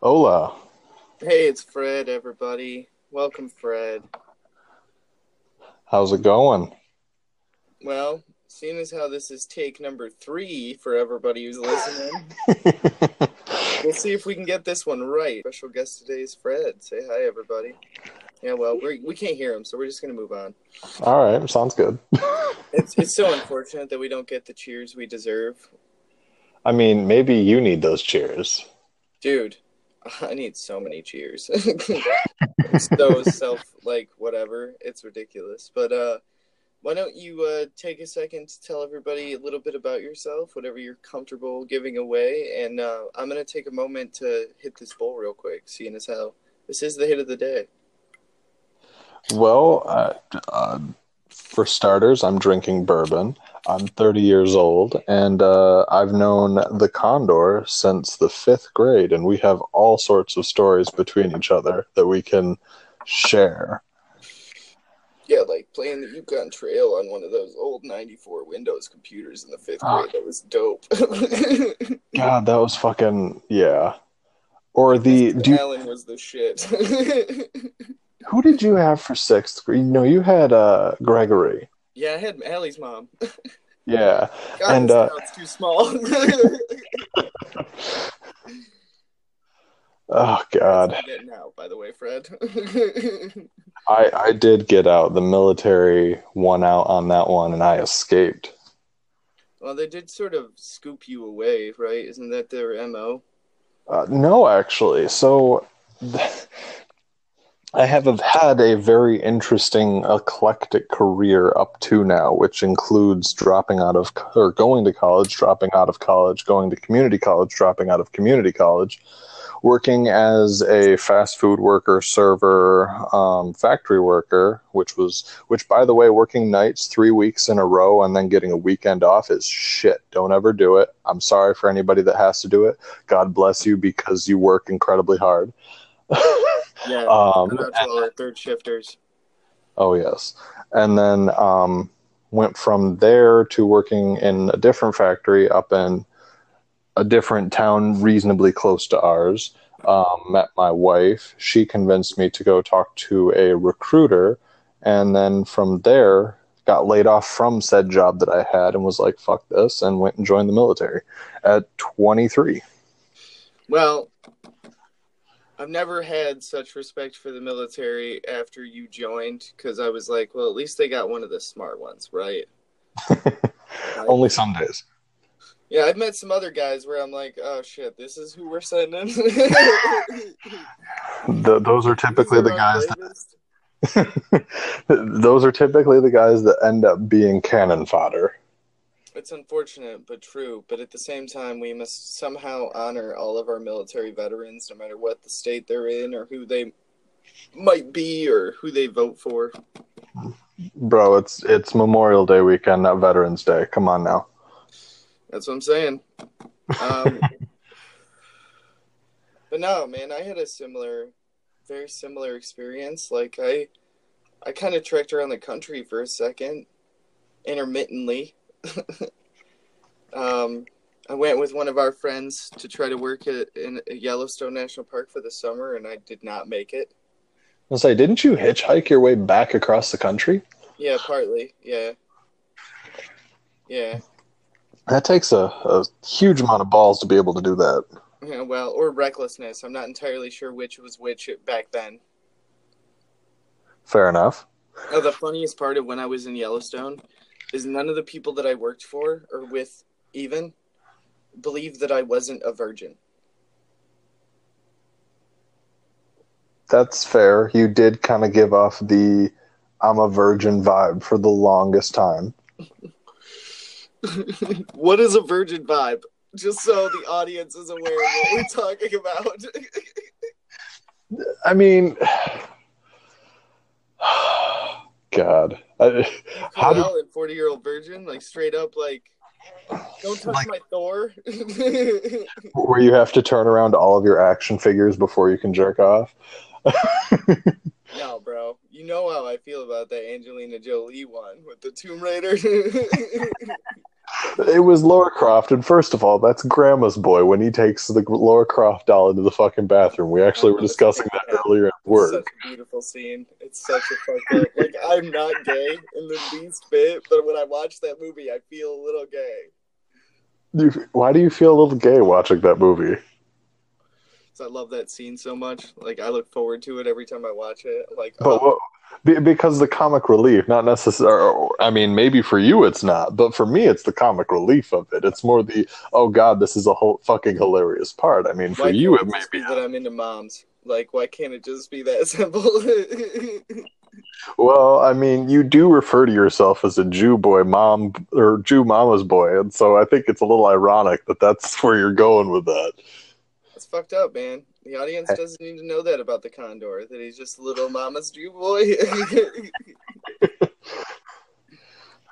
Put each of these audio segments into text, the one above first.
Hola. Hey, it's Fred, everybody. Welcome, Fred. How's it going? Well, seeing as how this is take number three for everybody who's listening, we'll see if we can get this one right. Special guest today is Fred. Say hi, everybody. Yeah, well, we're, we can't hear him, so we're just going to move on. All right, sounds good. It's, it's so unfortunate that we don't get the cheers we deserve. I mean, maybe you need those cheers. Dude, I need so many cheers. So self, like, whatever. It's ridiculous. But, uh, why don't you uh, take a second to tell everybody a little bit about yourself, whatever you're comfortable giving away, and uh, I'm gonna take a moment to hit this bowl real quick, seeing as how this is the hit of the day. Well, uh, uh, for starters, I'm drinking bourbon. I'm 30 years old, and uh, I've known the Condor since the fifth grade, and we have all sorts of stories between each other that we can share. Yeah, like playing the Yukon Trail on one of those old '94 Windows computers in the fifth Ah. grade. That was dope. God, that was fucking yeah. Or the do Alan was the shit. who did you have for sixth grade? No, you had uh Gregory. Yeah, I had Allie's mom. Yeah, God, And, uh, town's too small. oh God. Getting out, by the way, Fred. I I did get out. The military won out on that one, and I escaped. well, they did sort of scoop you away, right? Isn't that their mo? Uh, no, actually. So I have had a very interesting, eclectic career up to now, which includes dropping out of or going to college, dropping out of college, going to community college, dropping out of community college, working as a fast food worker, server, um, factory worker, which was, which by the way, working nights three weeks in a row and then getting a weekend off is shit. Don't ever do it. I'm sorry for anybody that has to do it. God bless you because you work incredibly hard. Yeah. Um, Shout out to all our third shifters. Oh yes, and then um, went from there to working in a different factory up in a different town, reasonably close to ours. Um, met my wife. She convinced me to go talk to a recruiter, and then from there got laid off from said job that I had, and was like, "Fuck this," and went and joined the military at 23. Well, I've never had such respect for the military after you joined because I was like, well, at least they got one of the smart ones, right? Only some days. Yeah, I've met some other guys where I'm like, oh shit, this is who we're sending. Th those are typically the guys that those are typically the guys that end up being cannon fodder. It's unfortunate but true. But at the same time, we must somehow honor all of our military veterans, no matter what the state they're in or who they might be or who they vote for. Bro, it's it's Memorial Day weekend, not Veterans Day. Come on now. That's what I'm saying. Um, but no, man, I had a similar, very similar experience. Like I, I kind of trekked around the country for a second, intermittently. um, I went with one of our friends to try to work at in Yellowstone National Park for the summer, and I did not make it. I'll say, didn't you hitchhike your way back across the country? Yeah, partly. Yeah. Yeah. That takes a, a huge amount of balls to be able to do that. Yeah, well, or recklessness. I'm not entirely sure which was which back then. Fair enough. Oh, the funniest part of when I was in Yellowstone is none of the people that I worked for or with even believed that I wasn't a virgin. That's fair. You did kind of give off the I'm a virgin vibe for the longest time. what is a virgin vibe? Just so the audience is aware of what we're talking about. I mean, God. I, How How 40 year old virgin, like straight up, like, don't touch Like- my Thor. where you have to turn around all of your action figures before you can jerk off. no, bro. You know how I feel about that Angelina Jolie one with the Tomb Raider. It was Laura Croft, and first of all, that's Grandma's boy when he takes the Laura Croft doll into the fucking bathroom. We actually were discussing that earlier at work. such a beautiful scene. It's such a fucked up. Like I'm not gay in the least bit, but when I watch that movie, I feel a little gay. You, why do you feel a little gay watching that movie? So I love that scene so much. Like I look forward to it every time I watch it. Like But oh, be- because the comic relief, not necessarily. I mean, maybe for you it's not, but for me, it's the comic relief of it. It's more the oh god, this is a whole fucking hilarious part. I mean, for why you, it may be. that I'm into moms. Like why can't it just be that simple? Well, I mean, you do refer to yourself as a Jew boy mom or Jew mama's boy, and so I think it's a little ironic that that's where you're going with that. It's fucked up, man. The audience doesn't need to know that about the Condor. That he's just a little mama's Jew boy.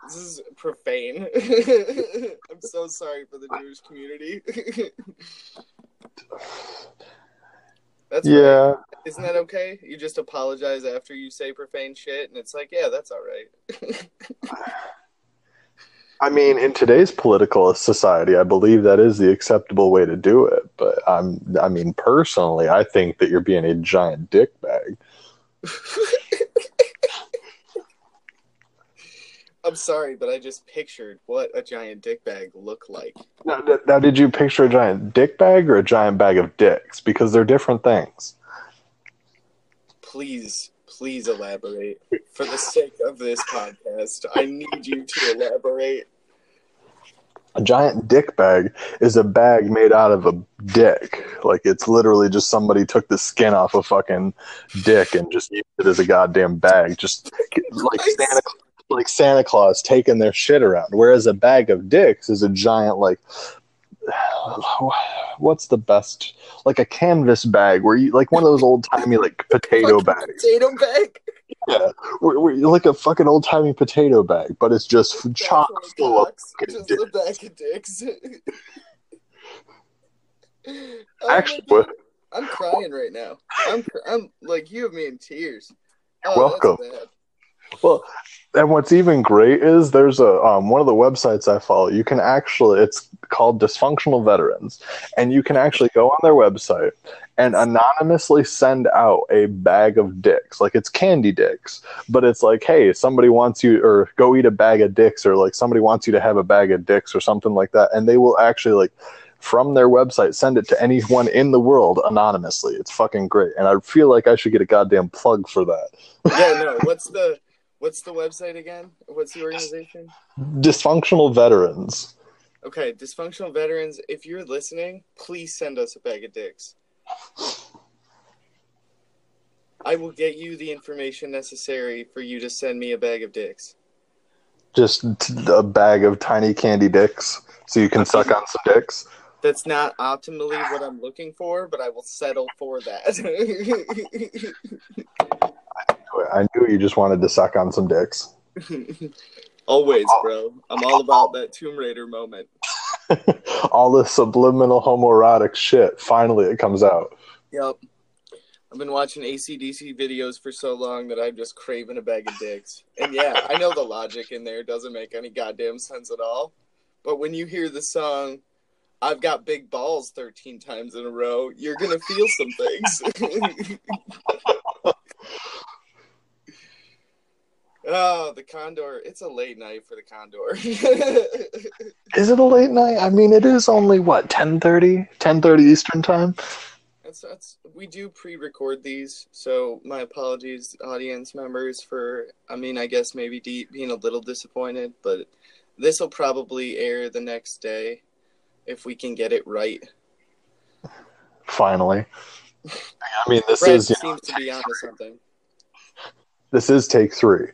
this is profane. I'm so sorry for the Jewish community. That's right. Yeah, Isn't that okay? You just apologize after you say profane shit, and it's like, yeah, that's all right. I mean, in today's political society, I believe that is the acceptable way to do it. But I'm, I mean, personally, I think that you're being a giant dickbag. I'm sorry, but I just pictured what a giant dick bag looked like. Now, now, did you picture a giant dick bag or a giant bag of dicks? Because they're different things. Please, please elaborate. For the sake of this podcast, I need you to elaborate. A giant dick bag is a bag made out of a dick. Like it's literally just somebody took the skin off a fucking dick and just used it as a goddamn bag. Just like. Santa, like Santa Claus taking their shit around. Whereas a bag of dicks is a giant like. What's the best? Like a canvas bag, where you like one of those old timey like potato bags. Potato bag. Yeah, where, where you like a fucking old timey potato bag, but it's just chock That's full of Just dicks. a bag of dicks. Actually, what- I'm crying right now. I'm, I'm like you have me in tears. Oh, welcome. Well, and what's even great is there's a um, one of the websites I follow. You can actually it's called Dysfunctional Veterans, and you can actually go on their website and anonymously send out a bag of dicks. Like it's candy dicks, but it's like, hey, somebody wants you or go eat a bag of dicks, or like somebody wants you to have a bag of dicks or something like that, and they will actually like from their website send it to anyone in the world anonymously. It's fucking great, and I feel like I should get a goddamn plug for that. Yeah, no. What's the what's the website again? What's the organization? Dysfunctional Veterans. Okay, dysfunctional veterans. If you're listening, please send us a bag of dicks. I will get you the information necessary for you to send me a bag of dicks. just a bag of tiny candy dicks so you can suck on some dicks. That's not optimally what I'm looking for, but I will settle for that. I knew you just wanted to suck on some dicks. Always, bro. I'm all about that Tomb Raider moment. All the subliminal homoerotic shit. Finally, it comes out. Yep. I've been watching ACDC videos for so long that I'm just craving a bag of dicks. And yeah, I know the logic in there doesn't make any goddamn sense at all. But when you hear the song, I've got big balls 13 times in a row, you're going to feel some things. oh, the Condor. It's a late night for the Condor. Is it a late night? I mean, it is only what 10:30, 10:30 Eastern time. That's that's we do pre-record these, so my apologies, audience members, for I mean I guess maybe de- being a little disappointed, but this will probably air the next day if we can get it right. Finally. I mean, this Brad is you know, seems to be onto something. This is take three.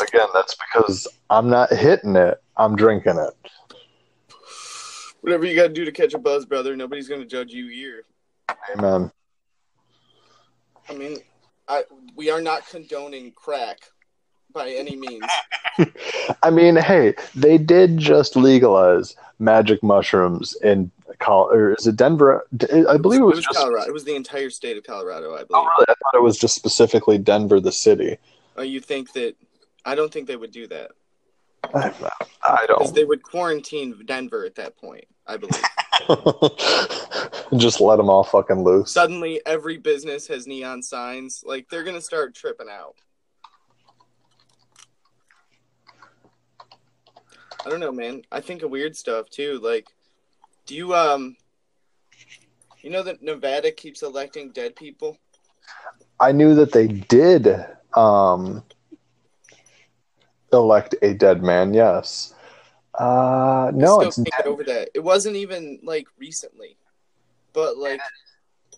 Again, that's because I'm not hitting it. I'm drinking it. Whatever you got to do to catch a buzz, brother. Nobody's gonna judge you here. Amen. I mean, I we are not condoning crack by any means. I mean, hey, they did just legalize magic mushrooms in Col- or is it Denver? I believe it was, just. Colorado. It was the entire state of Colorado, I believe. Oh, really? I thought it was just specifically Denver, the city. Oh, you think that I don't think they would do that I, I don't. they would quarantine Denver at that point. I believe. Just let them all fucking loose. Suddenly, every business has neon signs. Like they're gonna start tripping out. I don't know, man. I think of weird stuff too. Like, do you um, you know that Nevada keeps electing dead people? I knew that they did um, elect a dead man. Yes. Uh, no, it's can't over that. It wasn't even like recently, but like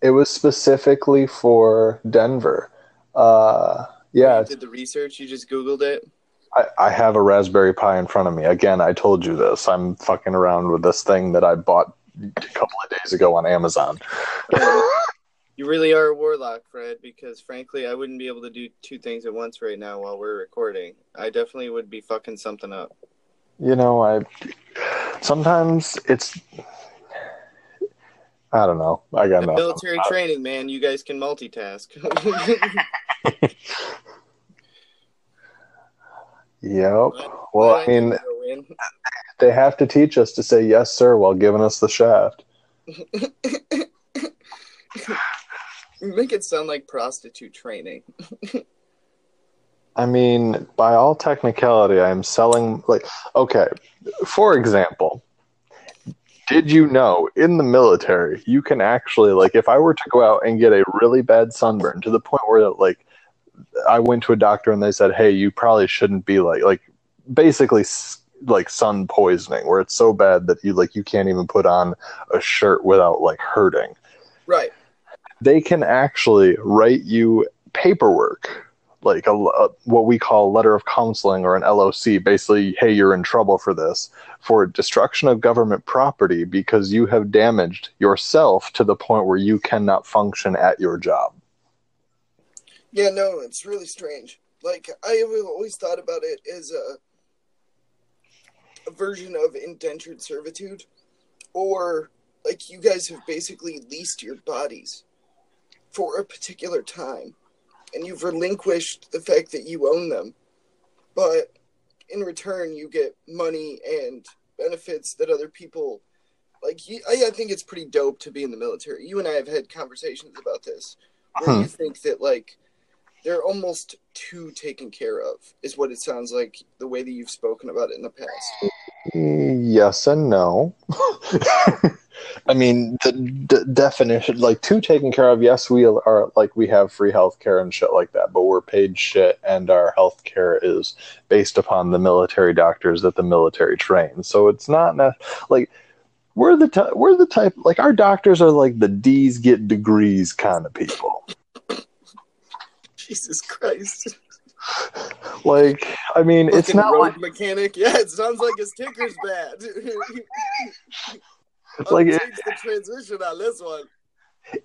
it was specifically for Denver. Uh, yeah, you did the research. You just googled it. I, I have a Raspberry Pi in front of me. Again, I told you this. I'm fucking around with this thing that I bought a couple of days ago on Amazon. You really are a warlock, Fred, because frankly, I wouldn't be able to do two things at once right now while we're recording. I definitely would be fucking something up. you know, I sometimes it's I don't know. I got The nothing. military training, man, you guys can multitask. Yep. Well, I mean, they have to teach us to say yes, sir, while giving us the shaft. Make it sound like prostitute training. I mean, by all technicality, I am selling like okay. For example, did you know in the military you can actually like if I were to go out and get a really bad sunburn to the point where like I went to a doctor and they said, "Hey, you probably shouldn't be like like basically like sun poisoning where it's so bad that you like you can't even put on a shirt without like hurting." Right. they can actually write you paperwork like a, a- what we call letter of counseling or an LOC basically hey you're in trouble for this for destruction of government property because you have damaged yourself to the point where you cannot function at your job Yeah, no, it's really strange. Like I have always thought about it as a, a version of indentured servitude, or like you guys have basically leased your bodies for a particular time, and you've relinquished the fact that you own them, but in return you get money and benefits that other people. Like you, I, I think it's pretty dope to be in the military. You and I have had conversations about this, where Hmm. you think that like they're almost too taken care of is what it sounds like the way that you've spoken about it in the past. Yes and no. I mean the d- definition like two taken care of yes we are like we have free health care and shit like that but we're paid shit and our health care is based upon the military doctors that the military trains. So it's not ne- like we're the ty- we're the type like our doctors are like the d's get degrees kind of people jesus christ. Like i mean it's not road like mechanic. Yeah it sounds like his ticker's bad. It's like- I'll the transmission on this one.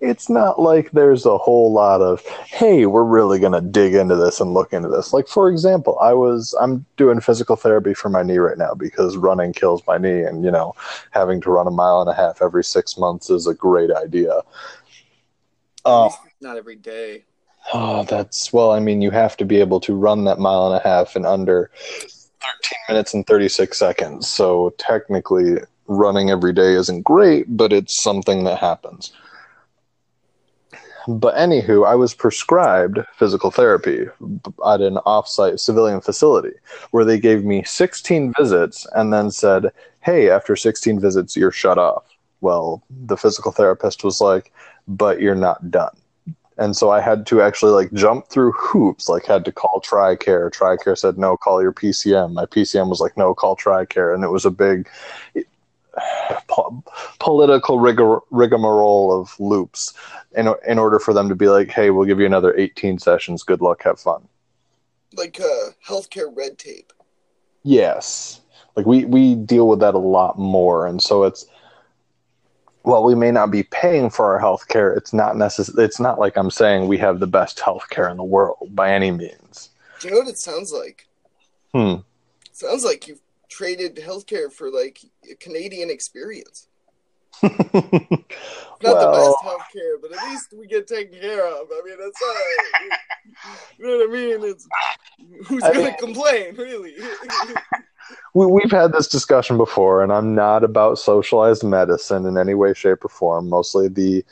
It's not like there's a whole lot of hey we're really going to dig into this and look into this. Like for example i was i'm doing physical therapy for my knee right now because running kills my knee and you know having to run a mile and a half every six months is a great idea. Uh, not every day oh that's well i mean you have to be able to run that mile and a half in under 13 minutes and 36 seconds so technically running every day isn't great but it's something that happens but anywho, I was prescribed physical therapy at an offsite civilian facility where they gave me 16 visits and then said, "Hey, after 16 visits, you're shut off." Well, the physical therapist was like, "But you're not done." And so I had to actually like jump through hoops, like had to call TRICARE. TRICARE said, no, call your PCM. My PCM was like, no, call TRICARE. And it was a big po- political rigor- rigmarole of loops in, in order for them to be like, hey, we'll give you another 18 sessions. Good luck. Have fun. like uh healthcare red tape Yes. Like we, we deal with that a lot more. And so it's, while we may not be paying for our health care, it's not necess- it's not like I'm saying we have the best health care in the world by any means. do you know what it sounds like Hmm. sounds like you've traded healthcare for like a canadian experience Not the best health care, but at least we get taken care of. I mean, that's all right. You know what I mean? It's who's I gonna mean- complain, really? we, we've had this discussion before, and I'm not about socialized medicine in any way, shape, or form. Mostly the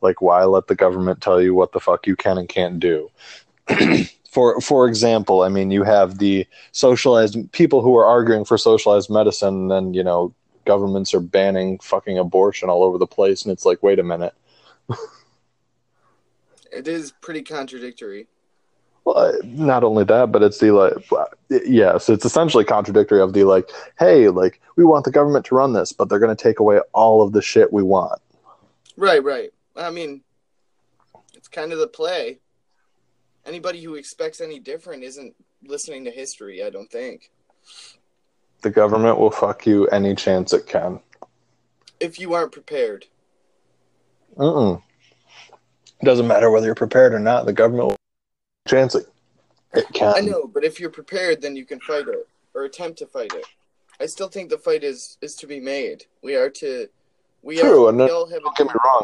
like, why let the government tell you what the fuck you can and can't do? for for example, I mean, you have the socialized people who are arguing for socialized medicine, and then you know, governments are banning fucking abortion all over the place, and it's like, wait a minute. it is pretty contradictory. Well, uh, not only that, but it's the like, uh, yes, it's essentially contradictory of the like, hey, like we want the government to run this, but they're going to take away all of the shit we want. Right, right. I mean, it's kind of the play. Anybody who expects any different isn't listening to history. I don't think. The government will fuck you any chance it can. If you aren't prepared. Mm-mm. It doesn't matter whether you're prepared or not. The government will chance it. Can. I know, but if you're prepared, then you can fight it or attempt to fight it. I still think the fight is is to be made. We are to. We True, are. and we all have Don't get me wrong.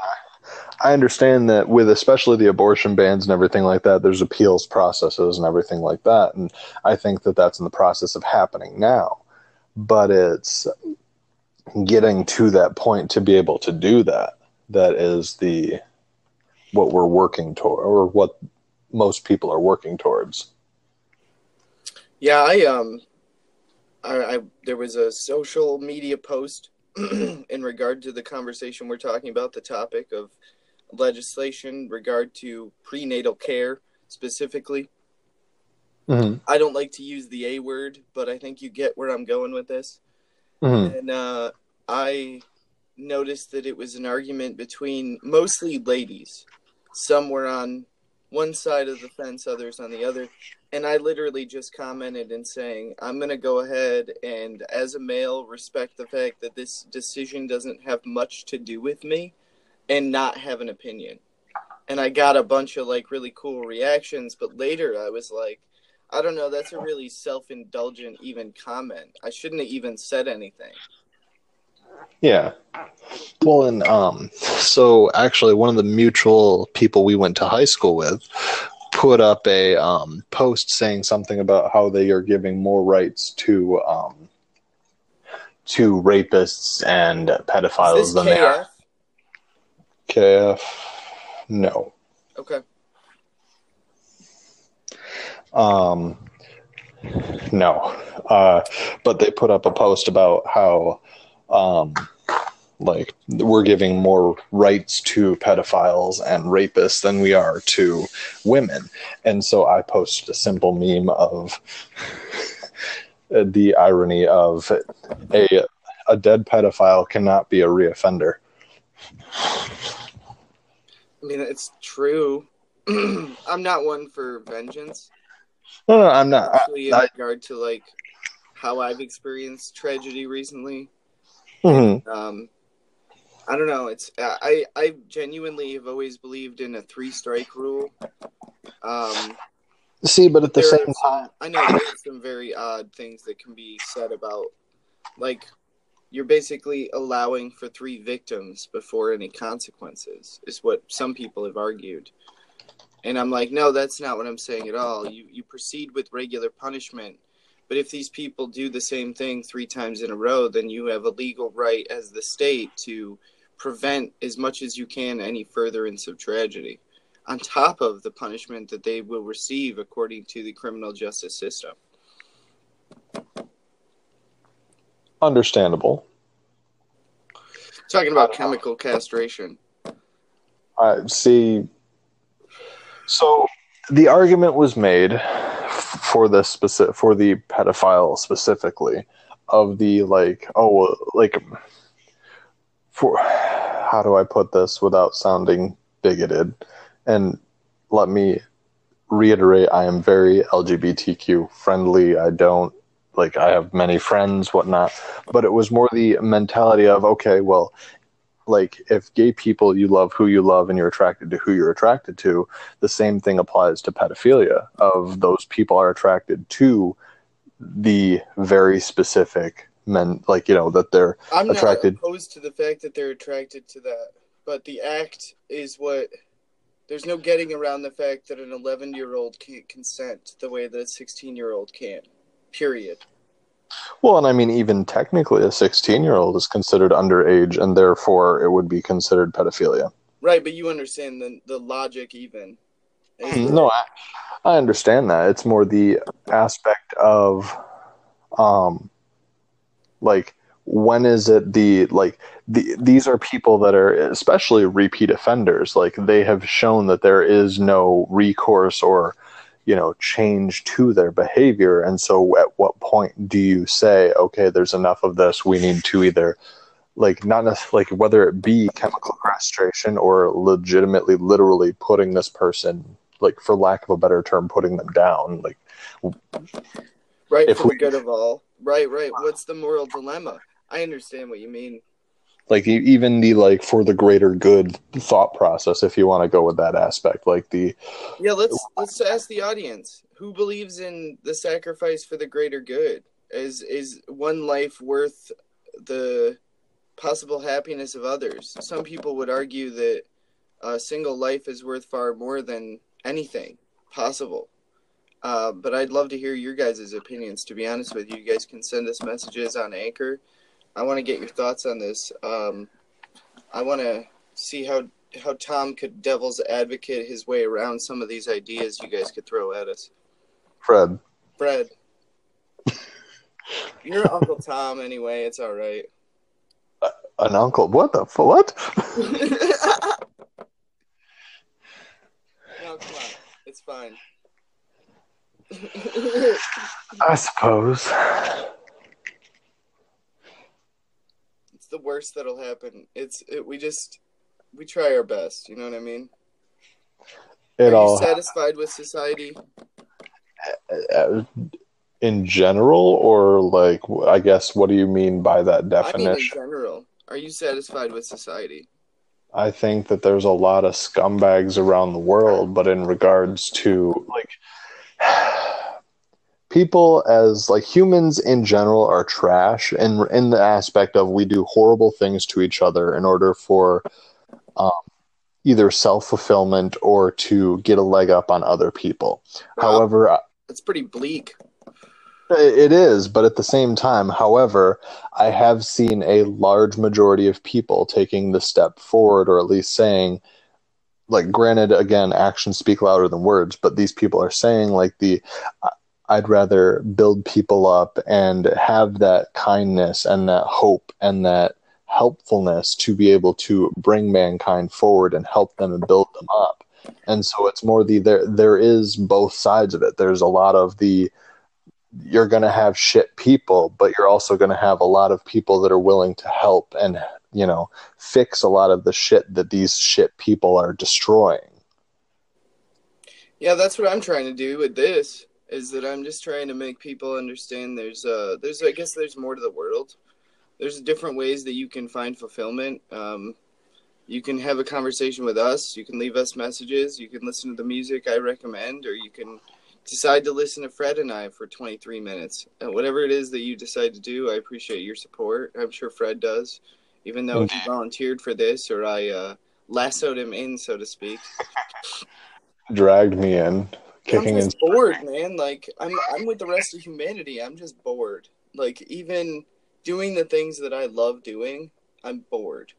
I understand that with especially the abortion bans and everything like that, there's appeals processes and everything like that, and I think that that's in the process of happening now. But it's getting to that point to be able to do that. That is the what we're working toward, or what most people are working towards. Yeah, I um, I, I there was a social media post in regard to the conversation we're talking about, the topic of legislation regard to prenatal care specifically. Mm-hmm. I don't like to use the A word, but I think you get where I'm going with this. Mm-hmm. And uh, I noticed that it was an argument between mostly ladies. Some were on one side of the fence, others on the other. And I literally just commented and saying, I'm going to go ahead and, as a male, respect the fact that this decision doesn't have much to do with me and not have an opinion. And I got a bunch of like really cool reactions, but later I was like, I don't know, that's a really self indulgent, even comment. I shouldn't have even said anything. Yeah. Well, and um, so actually, one of the mutual people we went to high school with put up a um, post saying something about how they are giving more rights to um, to rapists and pedophiles than they are. KF? KF, no. Okay. Um, no. Uh, but they put up a post about how, um, like, we're giving more rights to pedophiles and rapists than we are to women. And so I posted a simple meme of the irony of a, a dead pedophile cannot be a reoffender. I mean, it's true. I'm not one for vengeance, No, no, I'm not. especially in I- regard to like how I've experienced tragedy recently. Mhm. Um, I don't know. It's I I genuinely have always believed in a three strike rule. Um, See, but at the same some, I know there are some very odd things that can be said about, like, you're basically allowing for three victims before any consequences, is what some people have argued. And I'm like, no, that's not what I'm saying at all. You you proceed with regular punishment, but if these people do the same thing three times in a row, then you have a legal right as the state to prevent as much as you can any furtherance of tragedy on top of the punishment that they will receive according to the criminal justice system. understandable. Talking about chemical castration. I see. So the argument was made for this specific for the pedophile specifically of the like oh like for how do I put this without sounding bigoted? And let me reiterate I am very LGBTQ friendly. I don't like I have many friends whatnot. But it was more the mentality of okay well like if gay people you love who you love and you're attracted to who you're attracted to the same thing applies to pedophilia of those people are attracted to the very specific men like you know that they're I'm attracted. not opposed to the fact that they're attracted to that, but the act is what. There's no getting around the fact that an 11 year old can't consent the way that a 16 year old can. Period. Well, and I mean, even technically, a 16 year old is considered underage, and therefore it would be considered pedophilia. Right, but you understand the the logic even. Is- No, I, I understand that. It's more the aspect of, um, like when is it the like the these are people that are especially repeat offenders. Like they have shown that there is no recourse or you know change to their behavior, and so at what point do you say, okay, there's enough of this. We need to either like not necessarily like whether it be chemical castration or legitimately literally putting this person like for lack of a better term putting them down like right if for we- the good of all. Right, right. What's the moral dilemma? I understand what you mean. Like even the like for the greater good thought process if you want to go with that aspect like the Yeah, let's let's ask the audience who believes in the sacrifice for the greater good. Is is one life worth the possible happiness of others? Some people would argue that a single life is worth far more than anything possible. Uh, but I'd love to hear your guys' opinions. To be honest with you, you guys can send us messages on Anchor. I want to get your thoughts on this. Um, I want to see how how Tom could devil's advocate his way around some of these ideas you guys could throw at us. fred Fred, you're Uncle Tom anyway. It's all right. an uncle what the f- what no, come on, it's fine. i suppose it's the worst that'll happen. It's it, we just we try our best. You know what I mean? Are it you all satisfied with society? in general or like i guess what do you mean by that I mean, in definition general. Are you satisfied with society? I think that there's a lot of scumbags around the world, but in regards to like people as like humans in general are trash and in the aspect of we do horrible things to each other in order for um, either self-fulfillment or to get a leg up on other people. Wow. However, That's pretty bleak. it is, but at the same time, however, I have seen a large majority of people taking the step forward, or at least saying, like, granted, again, actions speak louder than words, but these people are saying, like, the I'd rather build people up and have that kindness and that hope and that helpfulness to be able to bring mankind forward and help them and build them up. And so it's more the there there is both sides of it. There's a lot of the you're going to have shit people, but you're also going to have a lot of people that are willing to help and, you know, fix a lot of the shit that these shit people are destroying. Yeah, that's what I'm trying to do with this. Is that I'm just trying to make people understand there's uh there's I guess there's more to the world. There's different ways that you can find fulfillment. Um, you can have a conversation with us. You can leave us messages. You can listen to the music I recommend, or you can decide to listen to Fred and I for 23 minutes. And whatever it is that you decide to do, I appreciate your support. I'm sure Fred does, even though he volunteered for this, or I uh, lassoed him in, so to speak. Dragged me in, kicking I'm in. just bored, man. Like I'm I'm with the rest of humanity. I'm just bored. Like even doing the things that I love doing, I'm bored.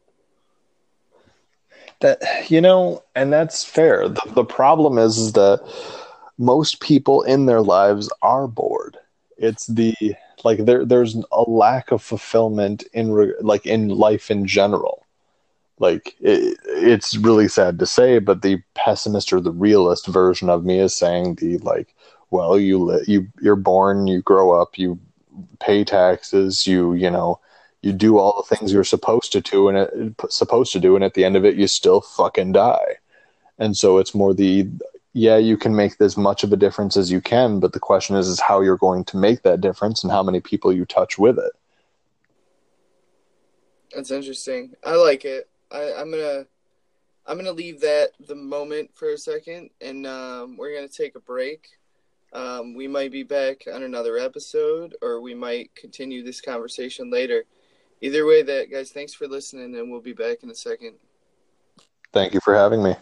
That you know, and that's fair. The, the problem is, is that most people in their lives are bored. It's the like there there's a lack of fulfillment in re, like in life in general. Like it, it's really sad to say, but the pessimist or the realist version of me is saying the like, well, you li- you you're born, you grow up, you pay taxes, you you know you do all the things you're supposed to do and it, supposed to do and at the end of it you still fucking die and so it's more the yeah you can make as much of a difference as you can but the question is is how you're going to make that difference and how many people you touch with it That's interesting. I like it. I, I'm gonna I'm gonna leave that the moment for a second, and um, we're gonna take a break. Um, we might be back on another episode, or we might continue this conversation later. Either way, that guys, thanks for listening, and we'll be back in a second. Thank you for having me.